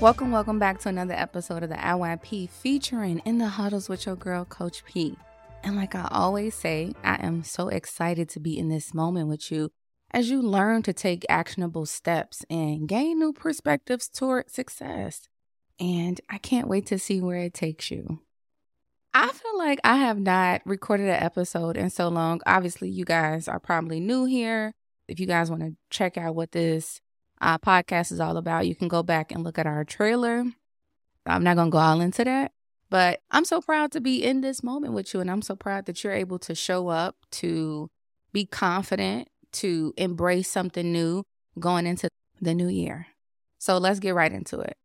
Welcome, welcome back to another episode of the IYP featuring In the Huddles with your girl, Coach P. And like I always say, I am so excited to be in this moment with you as you learn to take actionable steps and gain new perspectives toward success. And I can't wait to see where it takes you. I feel like I have not recorded an episode in so long. Obviously, you guys are probably new here. If you guys want to check out what this uh, podcast is all about, you can go back and look at our trailer. I'm not going to go all into that, but I'm so proud to be in this moment with you. And I'm so proud that you're able to show up, to be confident, to embrace something new going into the new year. So let's get right into it.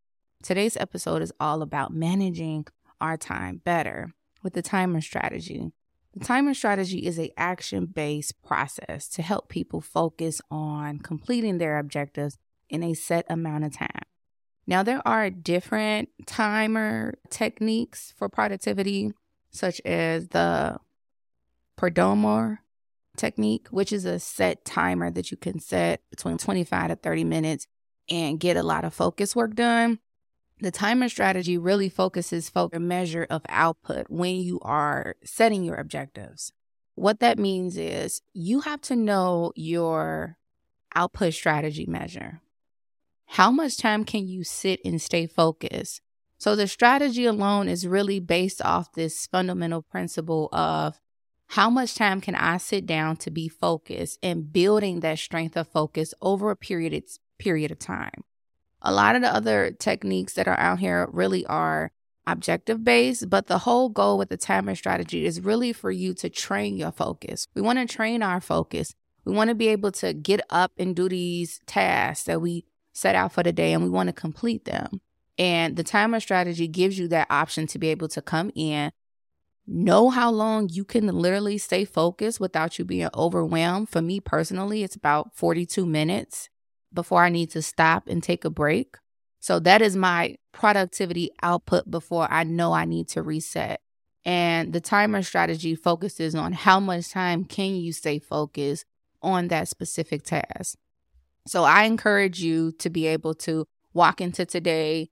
Today's episode is all about managing our time better with the timer strategy. The timer strategy is a action-based process to help people focus on completing their objectives in a set amount of time. Now there are different timer techniques for productivity such as the Pomodoro technique, which is a set timer that you can set between 25 to 30 minutes and get a lot of focus work done. The timer strategy really focuses focus measure of output when you are setting your objectives. What that means is you have to know your output strategy measure. How much time can you sit and stay focused? So the strategy alone is really based off this fundamental principle of how much time can I sit down to be focused and building that strength of focus over a period period of time. A lot of the other techniques that are out here really are objective based, but the whole goal with the timer strategy is really for you to train your focus. We want to train our focus. We want to be able to get up and do these tasks that we set out for the day and we want to complete them. And the timer strategy gives you that option to be able to come in, know how long you can literally stay focused without you being overwhelmed. For me personally, it's about 42 minutes before I need to stop and take a break. So that is my productivity output before I know I need to reset. And the timer strategy focuses on how much time can you stay focused on that specific task. So I encourage you to be able to walk into today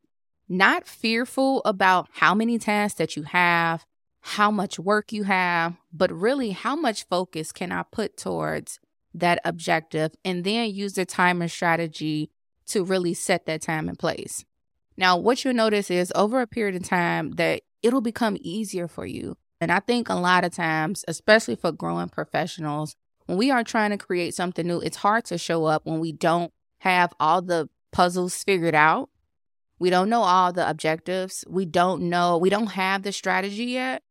not fearful about how many tasks that you have, how much work you have, but really how much focus can I put towards that objective and then use the timer strategy to really set that time in place. Now, what you'll notice is over a period of time that it'll become easier for you. And I think a lot of times, especially for growing professionals, when we are trying to create something new, it's hard to show up when we don't have all the puzzles figured out. We don't know all the objectives. We don't know, we don't have the strategy yet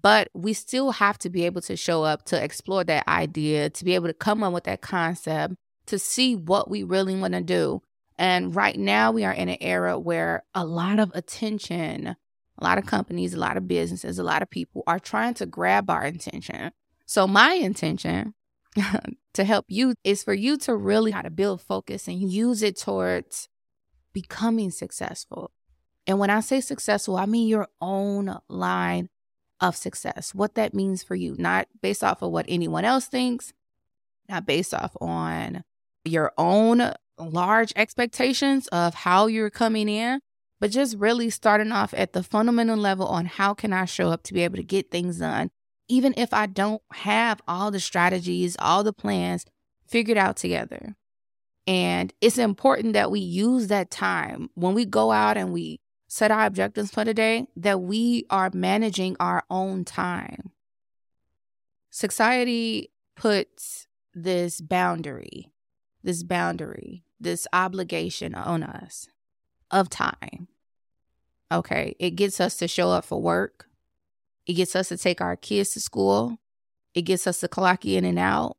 but we still have to be able to show up to explore that idea, to be able to come up with that concept, to see what we really want to do. And right now, we are in an era where a lot of attention, a lot of companies, a lot of businesses, a lot of people are trying to grab our attention. So, my intention to help you is for you to really how to build focus and use it towards becoming successful. And when I say successful, I mean your own line of success, what that means for you, not based off of what anyone else thinks, not based off on your own large expectations of how you're coming in, but just really starting off at the fundamental level on how can I show up to be able to get things done, even if I don't have all the strategies, all the plans figured out together. And it's important that we use that time when we go out and we set our objectives for the day, that we are managing our own time. Society puts this boundary, this boundary, this obligation on us of time. Okay, it gets us to show up for work. It gets us to take our kids to school. It gets us to clock in and out.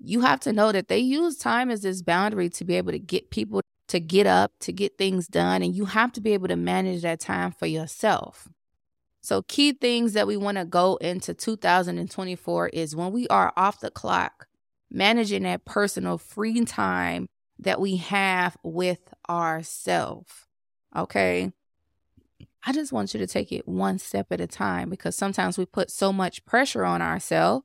You have to know that they use time as this boundary to be able to get people to get up, to get things done, and you have to be able to manage that time for yourself. So, key things that we want to go into 2024 is when we are off the clock, managing that personal free time that we have with ourselves. Okay. I just want you to take it one step at a time because sometimes we put so much pressure on ourselves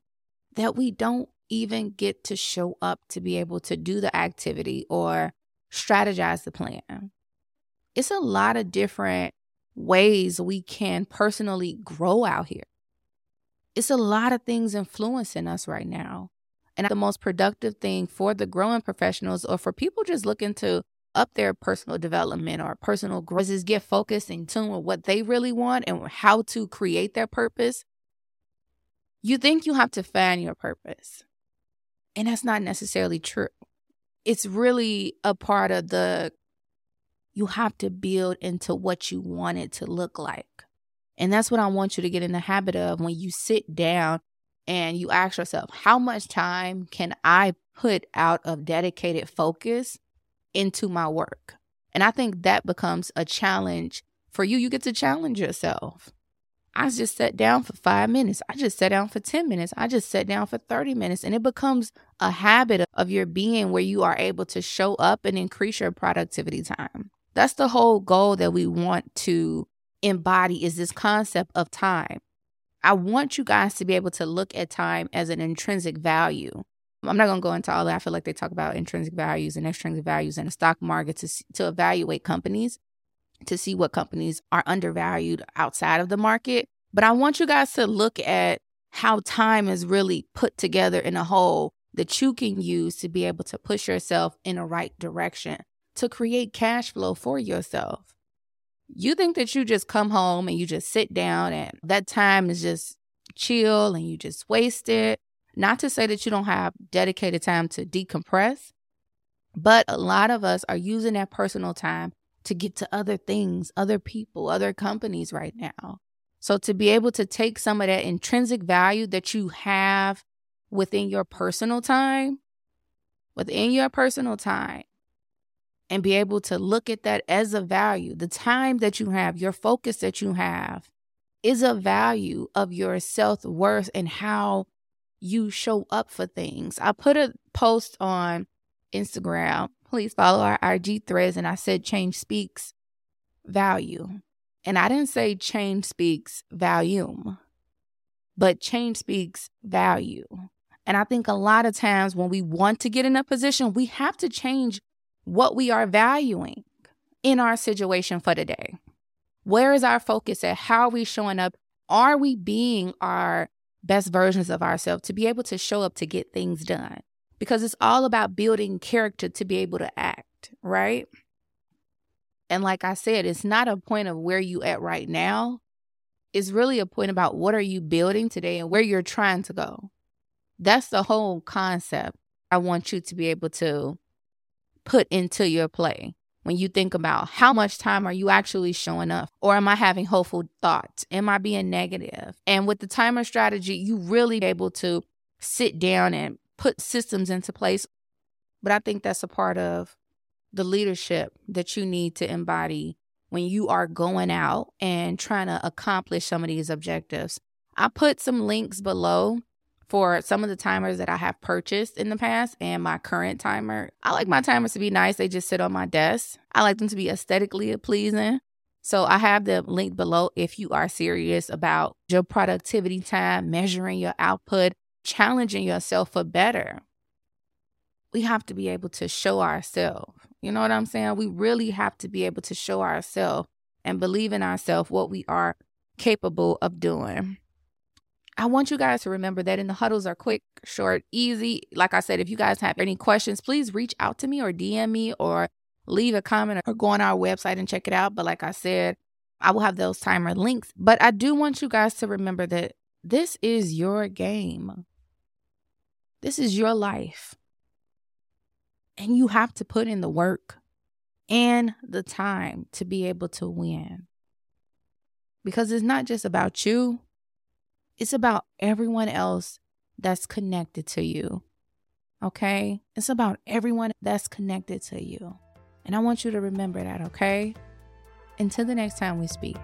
that we don't even get to show up to be able to do the activity or strategize the plan. It's a lot of different ways we can personally grow out here. It's a lot of things influencing us right now. And the most productive thing for the growing professionals or for people just looking to up their personal development or personal growth is get focused and tune with what they really want and how to create their purpose. You think you have to find your purpose. And that's not necessarily true. It's really a part of the you have to build into what you want it to look like. And that's what I want you to get in the habit of when you sit down and you ask yourself, how much time can I put out of dedicated focus into my work? And I think that becomes a challenge for you. You get to challenge yourself. I just sat down for five minutes. I just sat down for 10 minutes. I just sat down for 30 minutes. And it becomes a habit of your being where you are able to show up and increase your productivity time. That's the whole goal that we want to embody is this concept of time. I want you guys to be able to look at time as an intrinsic value. I'm not going to go into all that. I feel like they talk about intrinsic values and extrinsic values in the stock market to, to evaluate companies, to see what companies are undervalued outside of the market. But I want you guys to look at how time is really put together in a whole that you can use to be able to push yourself in the right direction, to create cash flow for yourself. You think that you just come home and you just sit down and that time is just chill and you just waste it. Not to say that you don't have dedicated time to decompress, but a lot of us are using that personal time to get to other things, other people, other companies right now. So to be able to take some of that intrinsic value that you have within your personal time, within your personal time, and be able to look at that as a value. The time that you have, your focus that you have is a value of your self worth and how you show up for things. I put a post on Instagram. Please follow our IG threads. And I said, change speaks value. And I didn't say change speaks volume, but change speaks value. And I think a lot of times when we want to get in a position, we have to change what we are valuing in our situation for today. Where is our focus at? How are we showing up? Are we being our best versions of ourselves to be able to show up to get things done? Because it's all about building character to be able to act, right? And like I said, it's not a point of where you at right now. It's really a point about what are you building today and where you're trying to go. That's the whole concept. I want you to be able to put into your play when you think about how much time are you actually showing up or am i having hopeful thoughts am i being negative? and with the timer strategy you really able to sit down and put systems into place but i think that's a part of the leadership that you need to embody when you are going out and trying to accomplish some of these objectives i put some links below for some of the timers that I have purchased in the past and my current timer. I like my timers to be nice. They just sit on my desk. I like them to be aesthetically pleasing. So I have the link below if you are serious about your productivity time, measuring your output, challenging yourself for better. We have to be able to show ourselves. You know what I'm saying? We really have to be able to show ourselves and believe in ourselves what we are capable of doing. I want you guys to remember that in the huddles are quick, short, easy. Like I said, if you guys have any questions, please reach out to me or DM me or leave a comment or go on our website and check it out. But like I said, I will have those timer links. But I do want you guys to remember that this is your game. This is your life. And you have to put in the work and the time to be able to win. Because it's not just about you, it's about everyone else that's connected to you. Okay? It's about everyone that's connected to you. And I want you to remember that, okay? Until the next time we speak.